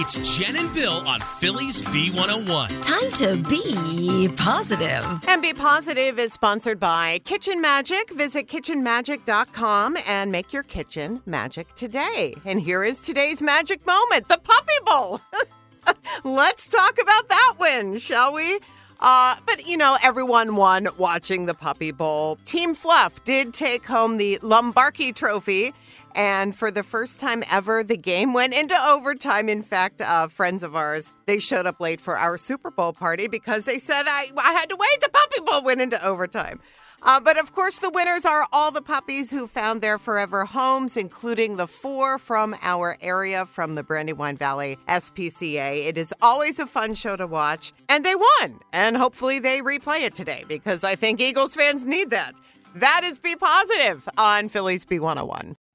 It's Jen and Bill on Philly's B101. Time to be positive. And Be Positive is sponsored by Kitchen Magic. Visit kitchenmagic.com and make your kitchen magic today. And here is today's magic moment the Puppy Bowl. Let's talk about that one, shall we? Uh, but you know, everyone won watching the Puppy Bowl. Team Fluff did take home the Lombardi Trophy. And for the first time ever, the game went into overtime. In fact, uh, friends of ours, they showed up late for our Super Bowl party because they said, I, I had to wait. The Puppy Bowl went into overtime. Uh, but of course, the winners are all the puppies who found their forever homes, including the four from our area from the Brandywine Valley SPCA. It is always a fun show to watch, and they won. And hopefully, they replay it today because I think Eagles fans need that. That is Be Positive on Philly's B101.